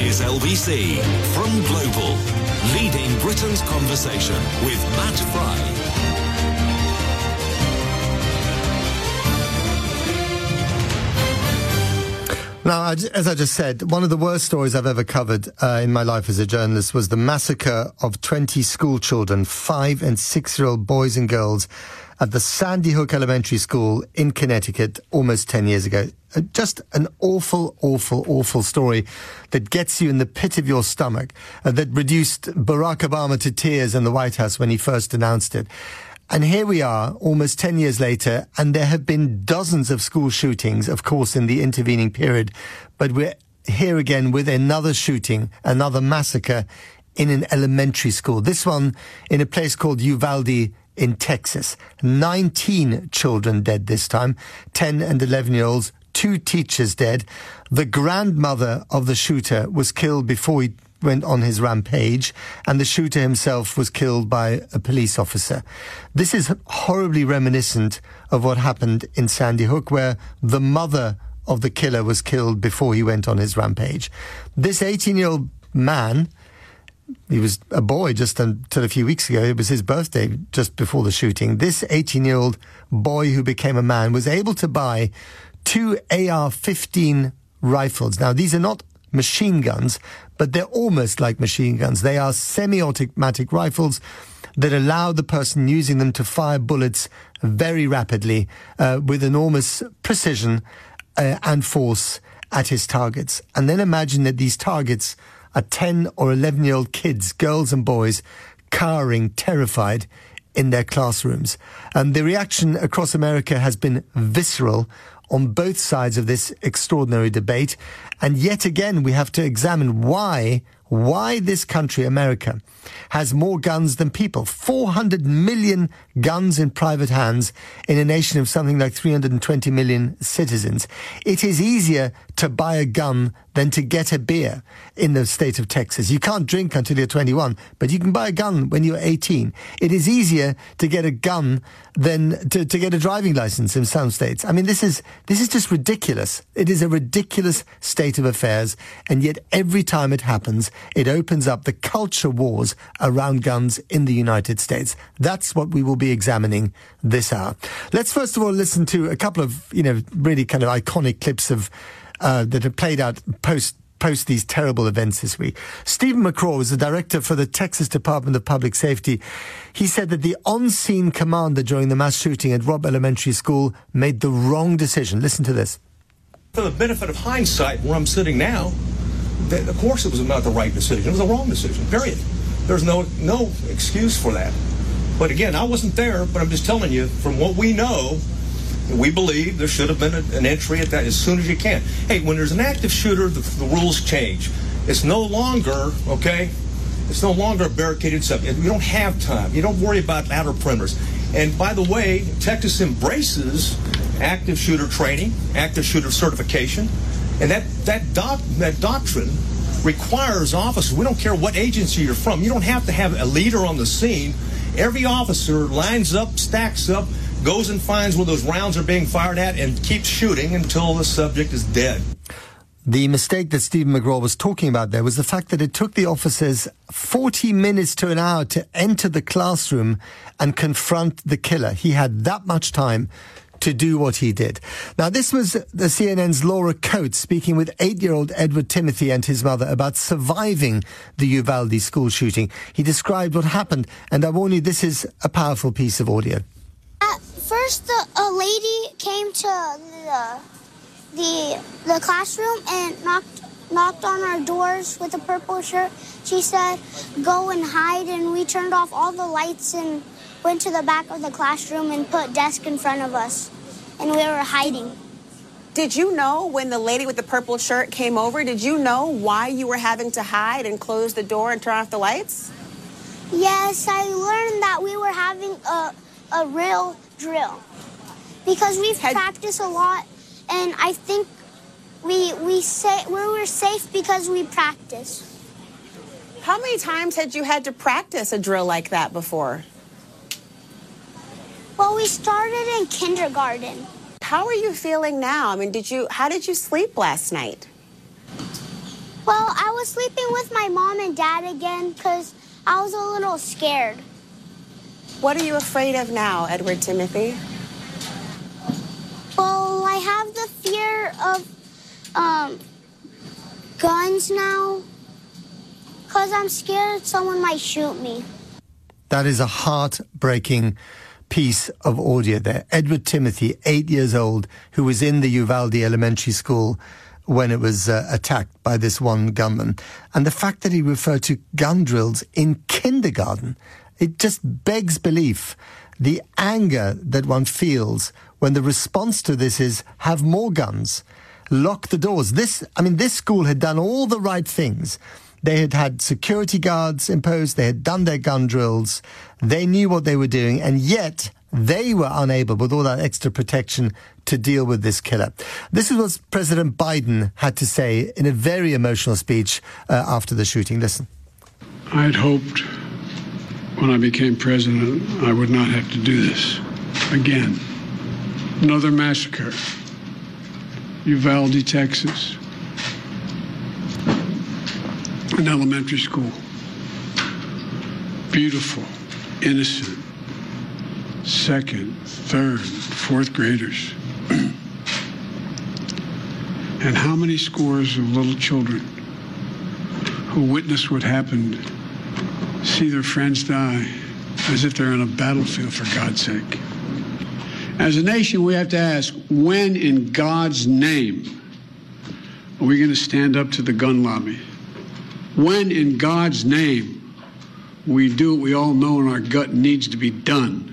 is LBC from Global, leading Britain's conversation with Matt Frei. Now, as I just said, one of the worst stories I've ever covered uh, in my life as a journalist was the massacre of 20 school children, five and six year old boys and girls at the Sandy Hook Elementary School in Connecticut almost 10 years ago. Uh, just an awful, awful, awful story that gets you in the pit of your stomach, uh, that reduced Barack Obama to tears in the White House when he first announced it. And here we are, almost 10 years later, and there have been dozens of school shootings, of course, in the intervening period. But we're here again with another shooting, another massacre in an elementary school. This one in a place called Uvalde in Texas. 19 children dead this time, 10 and 11 year olds, two teachers dead. The grandmother of the shooter was killed before he went on his rampage, and the shooter himself was killed by a police officer. This is horribly reminiscent of what happened in Sandy Hook, where the mother of the killer was killed before he went on his rampage. This 18 year old man, he was a boy just until a few weeks ago. It was his birthday just before the shooting. This 18 year old boy who became a man was able to buy two AR 15 rifles. Now, these are not machine guns, but they're almost like machine guns. They are semi-automatic rifles that allow the person using them to fire bullets very rapidly uh, with enormous precision uh, and force at his targets. And then imagine that these targets are 10 or 11 year old kids, girls and boys, cowering, terrified in their classrooms. And the reaction across America has been visceral on both sides of this extraordinary debate. And yet again, we have to examine why, why this country, America, has more guns than people. 400 million guns in private hands in a nation of something like 320 million citizens. It is easier to buy a gun than to get a beer in the state of Texas. You can't drink until you're 21, but you can buy a gun when you're 18. It is easier to get a gun than to, to get a driving license in some states. I mean, this is, this is just ridiculous. It is a ridiculous state of affairs. And yet every time it happens, it opens up the culture wars around guns in the United States. That's what we will be examining this hour. Let's first of all listen to a couple of, you know, really kind of iconic clips of uh, that have played out post post these terrible events this week. Steven McCraw was the director for the Texas Department of Public Safety. He said that the on-scene commander during the mass shooting at Robb Elementary School made the wrong decision. Listen to this. For the benefit of hindsight, where I'm sitting now, that, of course it was not the right decision. It was the wrong decision. Period. There's no no excuse for that. But again, I wasn't there, but I'm just telling you from what we know we believe there should have been an entry at that as soon as you can. Hey, when there's an active shooter, the, the rules change. It's no longer, okay, it's no longer barricaded subject. We don't have time. You don't worry about outer perimeters. And by the way, Texas embraces active shooter training, active shooter certification, and that that doc, that doctrine requires officers. We don't care what agency you're from. You don't have to have a leader on the scene. Every officer lines up, stacks up, goes and finds where those rounds are being fired at, and keeps shooting until the subject is dead. The mistake that Steven McCraw was talking about there was the fact that it took the officers 40 minutes to an hour to enter the classroom and confront the killer. He had that much time to do what he did. Now, this was the CNN's Laura Coates speaking with eight-year-old Edward Timothy and his mother about surviving the Uvalde school shooting. He described what happened, and I warn you, this is a powerful piece of audio. First, the, a lady came to the, the the classroom and knocked knocked on our doors with a purple shirt. She said, "Go and hide," and we turned off all the lights and went to the back of the classroom and put desk in front of us, and we were hiding. Did you know when the lady with the purple shirt came over, did you know why you were having to hide and close the door and turn off the lights? Yes, I learned that we were having a, a real drill because we've Had- practiced a lot, and I think we we say we were safe because we practiced. How many times had you had to practice a drill like that before? Well, we started in kindergarten. How are you feeling now? I mean, did you how did you sleep last night? Well, I was sleeping with my mom and dad again because I was a little scared. What are you afraid of now, Edward Timothy? Well, I have the fear of um, guns now because I'm scared someone might shoot me. That is a heartbreaking piece of audio there. Edward Timothy, eight years old, who was in the Uvalde Elementary School when it was uh, attacked by this one gunman. And the fact that he referred to gun drills in kindergarten, it just begs belief. The anger that one feels when the response to this is have more guns, lock the doors. This, I mean, this school had done all the right things. They had had security guards imposed. They had done their gun drills. They knew what they were doing. And yet they were unable, with all that extra protection, to deal with this killer. This is what President Biden had to say in a very emotional speech uh, after the shooting. Listen. I had hoped when I became president I would not have to do this again. Another massacre. Uvalde, Texas. An elementary school. Beautiful, innocent, second, third, fourth graders. and how many scores of little children who witnessed what happened see their friends die as if they're on a battlefield, for God's sake? As a nation, we have to ask when, in God's name, are we going to stand up to the gun lobby? When, in God's name, we do what we all know in our gut needs to be done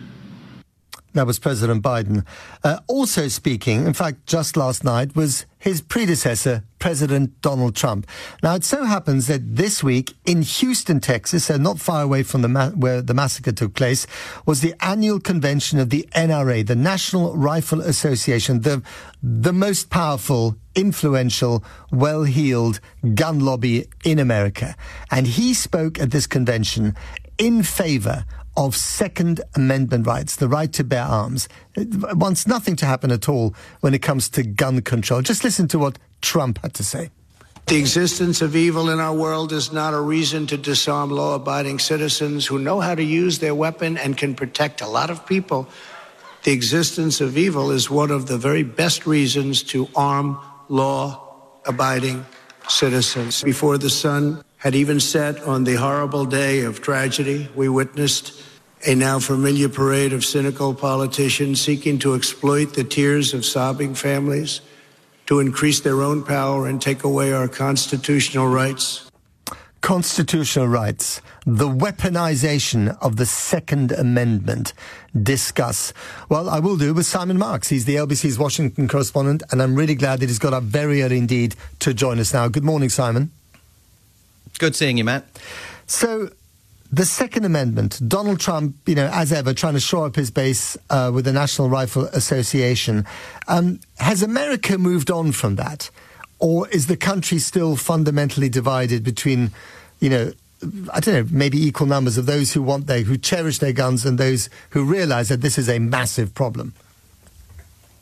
that was President Biden. Uh, also speaking, in fact, just last night, was his predecessor, President Donald Trump. Now, it so happens that this week in Houston, Texas, so not far away from the ma- where the massacre took place, was the annual convention of the NRA, the National Rifle Association, the the most powerful, influential, well-heeled gun lobby in America. And he spoke at this convention in favor of Second Amendment rights, the right to bear arms. It wants nothing to happen at all when it comes to gun control. Just listen to what Trump had to say. The existence of evil in our world is not a reason to disarm law abiding citizens who know how to use their weapon and can protect a lot of people. The existence of evil is one of the very best reasons to arm law abiding citizens. Before the sun had even set on the horrible day of tragedy, we witnessed a now familiar parade of cynical politicians seeking to exploit the tears of sobbing families to increase their own power and take away our constitutional rights. Constitutional rights, the weaponization of the Second Amendment. Discuss. Well, I will do with Simon Marks. He's the LBC's Washington correspondent, and I'm really glad that he's got up very early indeed to join us now. Good morning, Simon. Good seeing you, Matt. So, the Second Amendment, Donald Trump, you know, as ever, trying to shore up his base uh, with the National Rifle Association. Um, has America moved on from that? Or is the country still fundamentally divided between, you know, I don't know, maybe equal numbers of those who want their, who cherish their guns and those who realize that this is a massive problem?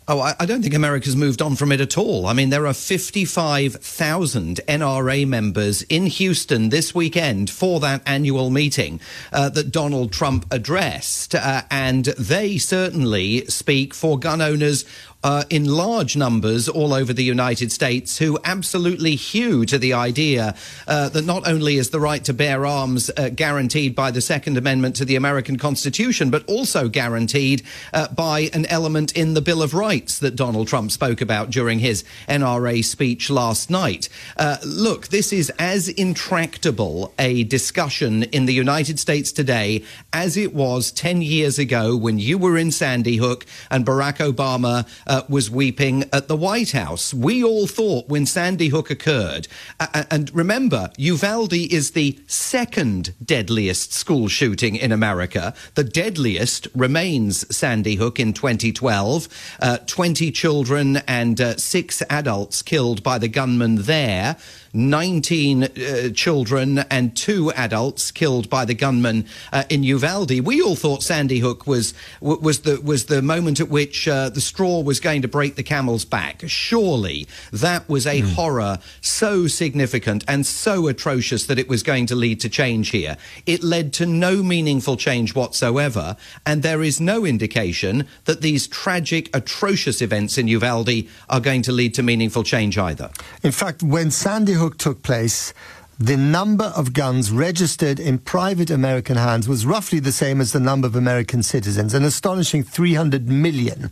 Oh, I, don't think America's moved on from it at all. I mean, there are 55,000 NRA members in Houston this weekend for that annual meeting uh, that Donald Trump addressed. Uh, and they certainly speak for gun owners uh, in large numbers all over the United States who absolutely hew to the idea uh, that not only is the right to bear arms uh, guaranteed by the Second Amendment to the American Constitution, but also guaranteed uh, by an element in the Bill of Rights that Donald Trump spoke about during his NRA speech last night. Uh, look, this is as intractable a discussion in the United States today as it was 10 years ago when you were in Sandy Hook and Barack Obama uh, uh, was weeping at the White House. We all thought when Sandy Hook occurred, uh, and remember, Uvalde is the second deadliest school shooting in America. The deadliest remains Sandy Hook in 2012. Uh, 20 children and uh, six adults killed by the gunman there. 19 uh, children and two adults killed by the gunman uh, in Uvalde. We all thought Sandy Hook was was the was the moment at which uh, the straw was was going to break the camel's back. Surely that was a mm. horror so significant and so atrocious that it was going to lead to change here. It led to no meaningful change whatsoever, and there is no indication that these tragic, atrocious events in Uvalde are going to lead to meaningful change either. In fact, when Sandy Hook took place, the number of guns registered in private American hands was roughly the same as the number of American citizens, an astonishing 300 million.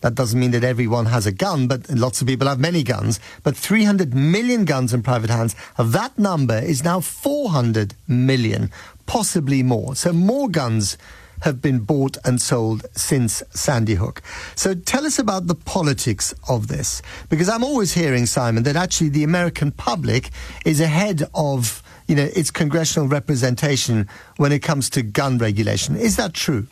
That doesn't mean that everyone has a gun, but lots of people have many guns. But 300 million guns in private hands, that number is now 400 million, possibly more. So more guns have been bought and sold since Sandy Hook. So tell us about the politics of this, because I'm always hearing, Simon, that actually the American public is ahead of you know its congressional representation when it comes to gun regulation. Is that true?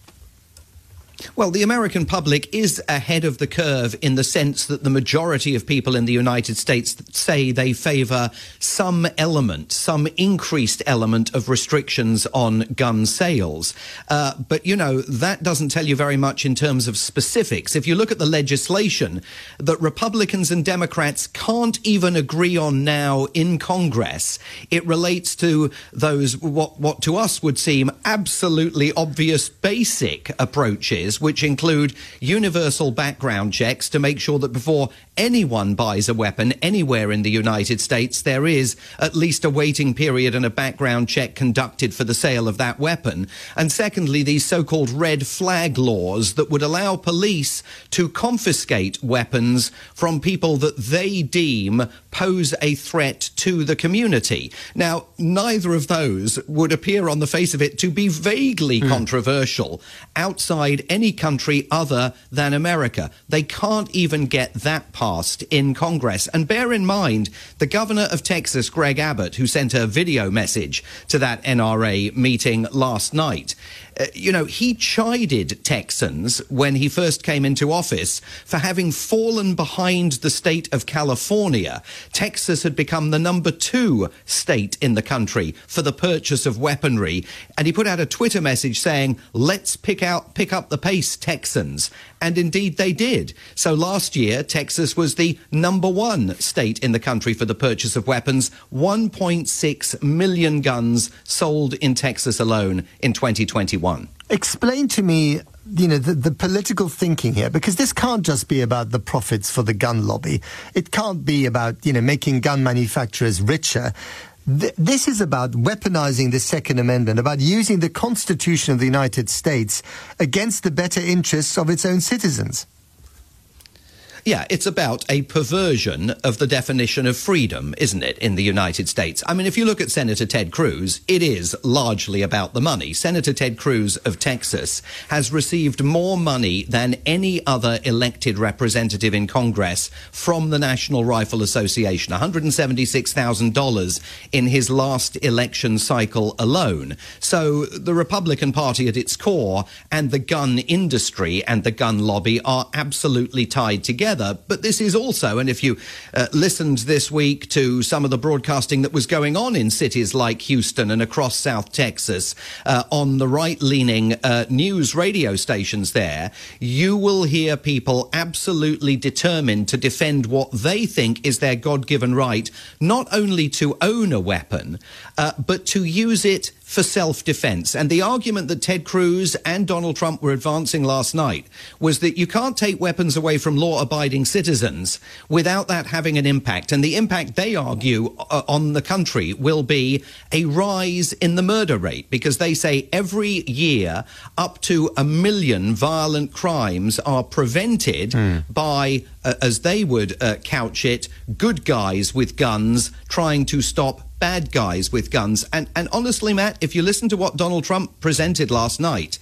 Well, the American public is ahead of the curve in the sense that the majority of people in the United States say they favour some element, some increased element of restrictions on gun sales. Uh, but, you know, that doesn't tell you very much in terms of specifics. If you look at the legislation that Republicans and Democrats can't even agree on now in Congress, it relates to those, what, what to us would seem absolutely obvious basic approaches which include universal background checks to make sure that before anyone buys a weapon anywhere in the United States, there is at least a waiting period and a background check conducted for the sale of that weapon. And secondly, these so-called red flag laws that would allow police to confiscate weapons from people that they deem pose a threat to the community. Now, neither of those would appear on the face of it to be vaguely mm. controversial outside any country other than America. They can't even get that passed in Congress. And bear in mind, the governor of Texas, Greg Abbott, who sent a video message to that NRA meeting last night, uh, you know, he chided Texans when he first came into office for having fallen behind the state of California. Texas had become the number two state in the country for the purchase of weaponry. And he put out a Twitter message saying, let's pick out, pick up the pace, Texans. And indeed they did. So last year, Texas was the number one state in the country for the purchase of weapons. 1.6 million guns sold in Texas alone in 2021. Explain to me you know the, the, political thinking here because this can't just be about the profits for the gun lobby it can't be about you know making gun manufacturers richer Th- this is about weaponizing the Second Amendment, about using the Constitution of the United States against the better interests of its own citizens. Yeah, it's about a perversion of the definition of freedom, isn't it, in the United States? I mean, if you look at Senator Ted Cruz, it is largely about the money. Senator Ted Cruz of Texas has received more money than any other elected representative in Congress from the National Rifle Association, $176,000 in his last election cycle alone. So the Republican Party at its core and the gun industry and the gun lobby are absolutely tied together together. But this is also, and if you uh, listened this week to some of the broadcasting that was going on in cities like Houston and across South Texas uh, on the right leaning uh, news radio stations there, you will hear people absolutely determined to defend what they think is their God given right, not only to own a weapon, uh, but to use it for self defense. And the argument that Ted Cruz and Donald Trump were advancing last night was that you can't take weapons away from law abiding citizens without that having an impact. And the impact they argue uh, on the country will be a rise in the murder rate because they say every year up to a million violent crimes are prevented mm. by, uh, as they would uh, couch it, good guys with guns trying to stop bad guys with guns. And, and honestly, Matt, if you listen to what Donald Trump presented last night,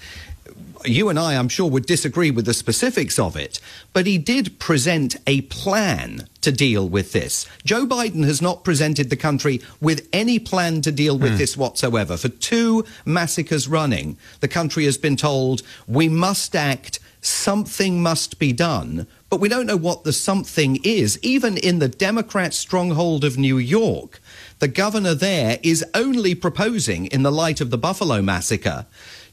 you and I, I'm sure, would disagree with the specifics of it, but he did present a plan to deal with this. Joe Biden has not presented the country with any plan to deal with mm. this whatsoever. For two massacres running, the country has been told we must act, something must be done, but we don't know what the something is. Even in the Democrat stronghold of New York, the governor there is only proposing, in the light of the Buffalo massacre,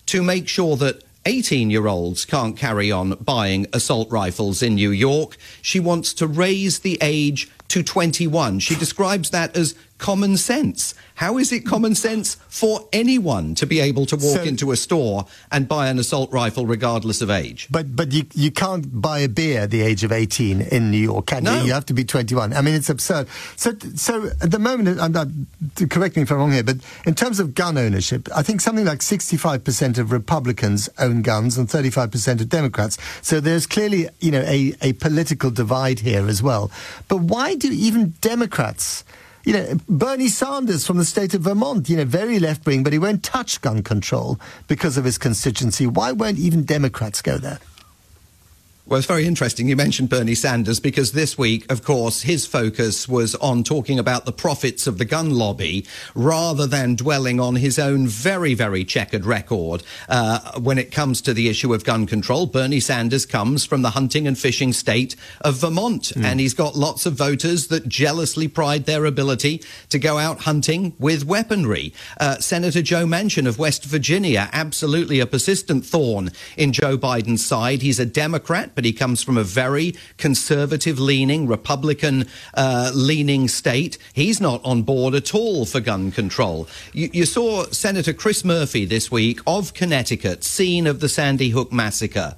to make sure that 18 year olds can't carry on buying assault rifles in New York. She wants to raise the age to 21. She describes that as common sense. How is it common sense for anyone to be able to walk so, into a store and buy an assault rifle regardless of age? But but you you can't buy a beer at the age of 18 in New York, can no. you? You have to be 21. I mean, it's absurd. So so at the moment, I'm, I'm, uh, correct me if I'm wrong here, but in terms of gun ownership, I think something like 65% of Republicans own guns and 35% of Democrats. So there's clearly, you know, a, a political divide here as well. But why do even Democrats you know, Bernie Sanders from the state of Vermont, you know, very left wing, but he won't touch gun control because of his constituency. Why won't even Democrats go there? Well, it's very interesting. You mentioned Bernie Sanders because this week, of course, his focus was on talking about the profits of the gun lobby rather than dwelling on his own very, very checkered record uh, when it comes to the issue of gun control. Bernie Sanders comes from the hunting and fishing state of Vermont, mm. and he's got lots of voters that jealously pride their ability to go out hunting with weaponry. Uh, Senator Joe Manchin of West Virginia, absolutely a persistent thorn in Joe Biden's side. He's a Democrat but he comes from a very conservative leaning, Republican uh, leaning state. He's not on board at all for gun control. You, you saw Senator Chris Murphy this week of Connecticut, scene of the Sandy Hook massacre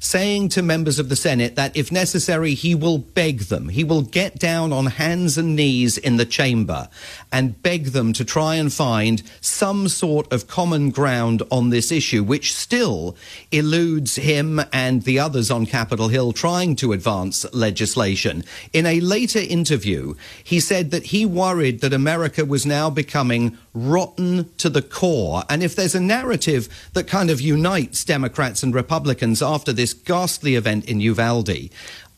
saying to members of the Senate that if necessary, he will beg them. He will get down on hands and knees in the chamber and beg them to try and find some sort of common ground on this issue, which still eludes him and the others on Capitol Hill trying to advance legislation. In a later interview, he said that he worried that America was now becoming rotten to the core. And if there's a narrative that kind of unites Democrats and Republicans after this ghastly event in Uvalde,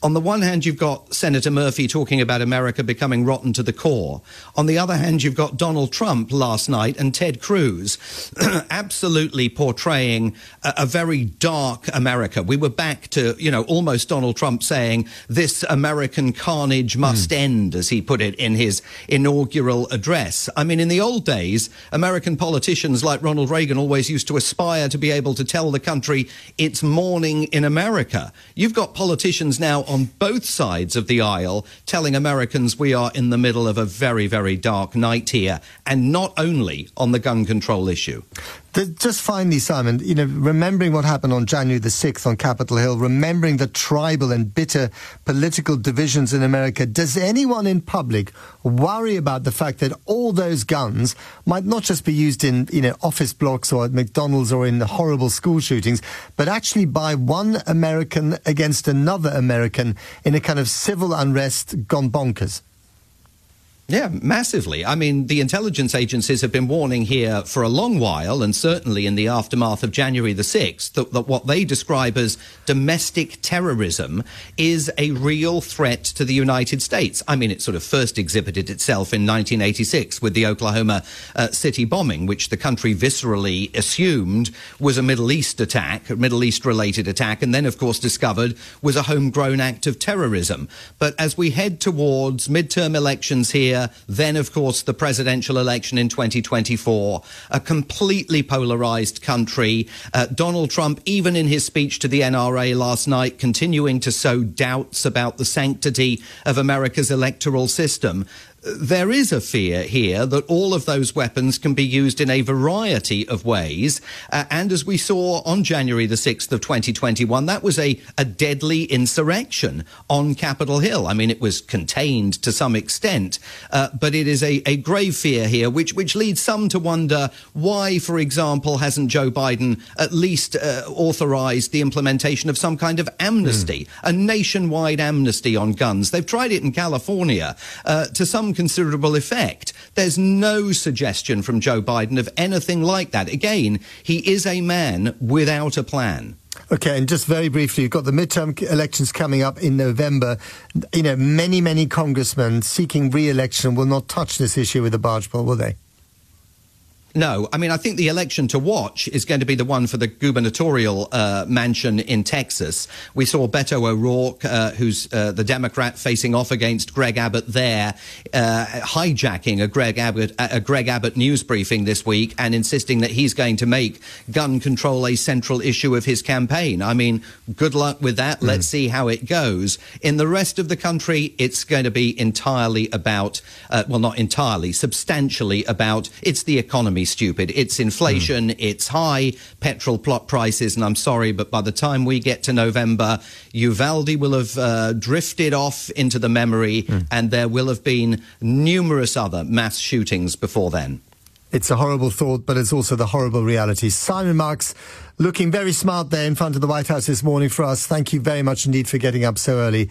on the one hand, you've got Senator Murphy talking about America becoming rotten to the core. On the other hand, you've got Donald Trump last night and Ted Cruz absolutely portraying a, a, very dark America. We were back to, you know, almost Donald Trump saying this American carnage must mm. end, as he put it in his inaugural address. I mean, in the old days, American politicians like Ronald Reagan always used to aspire to be able to tell the country it's morning in America. You've got politicians now on both sides of the aisle telling Americans we are in the middle of a very, very dark night here, and not only on the gun control issue. Just finally, Simon, you know, remembering what happened on January the 6th on Capitol Hill, remembering the tribal and bitter political divisions in America, does anyone in public worry about the fact that all those guns might not just be used in, you know, office blocks or at McDonald's or in the horrible school shootings, but actually by one American against another American in a kind of civil unrest gone bonkers? Yeah, massively. I mean, the intelligence agencies have been warning here for a long while, and certainly in the aftermath of January the 6th, that, that, what they describe as domestic terrorism is a real threat to the United States. I mean, it sort of first exhibited itself in 1986 with the Oklahoma uh, City bombing, which the country viscerally assumed was a Middle East attack, a Middle East related attack, and then, of course, discovered was a homegrown act of terrorism. But as we head towards midterm elections here, then, of course, the presidential election in 2024, a completely polarized country. Uh, Donald Trump, even in his speech to the NRA last night, continuing to sow doubts about the sanctity of America's electoral system there is a fear here that all of those weapons can be used in a variety of ways. Uh, and as we saw on January the 6th of 2021, that was a, a deadly insurrection on Capitol Hill. I mean, it was contained to some extent, uh, but it is a, a grave fear here, which, which leads some to wonder why, for example, hasn't Joe Biden at least uh, authorized the implementation of some kind of amnesty, mm. a nationwide amnesty on guns? They've tried it in California uh, to some considerable effect. There's no suggestion from Joe Biden of anything like that. Again, he is a man without a plan. Okay, and just very briefly, you've got the midterm elections coming up in November. You know, many, many congressmen seeking re-election will not touch this issue with a barge pole, will they? No, I mean, I think the election to watch is going to be the one for the gubernatorial uh, mansion in Texas. We saw Beto O'Rourke, uh, who's uh, the Democrat facing off against Greg Abbott there, uh, hijacking a Greg Abbott a Greg Abbott news briefing this week and insisting that he's going to make gun control a central issue of his campaign. I mean, good luck with that. Mm. Let's see how it goes. In the rest of the country, it's going to be entirely about, uh, well, not entirely, substantially about it's the economy stupid. It's inflation, mm. it's high petrol plot prices, and I'm sorry, but by the time we get to November, Uvalde will have uh, drifted off into the memory, mm. and there will have been numerous other mass shootings before then. It's a horrible thought, but it's also the horrible reality. Simon Marks looking very smart there in front of the White House this morning for us. Thank you very much indeed for getting up so early.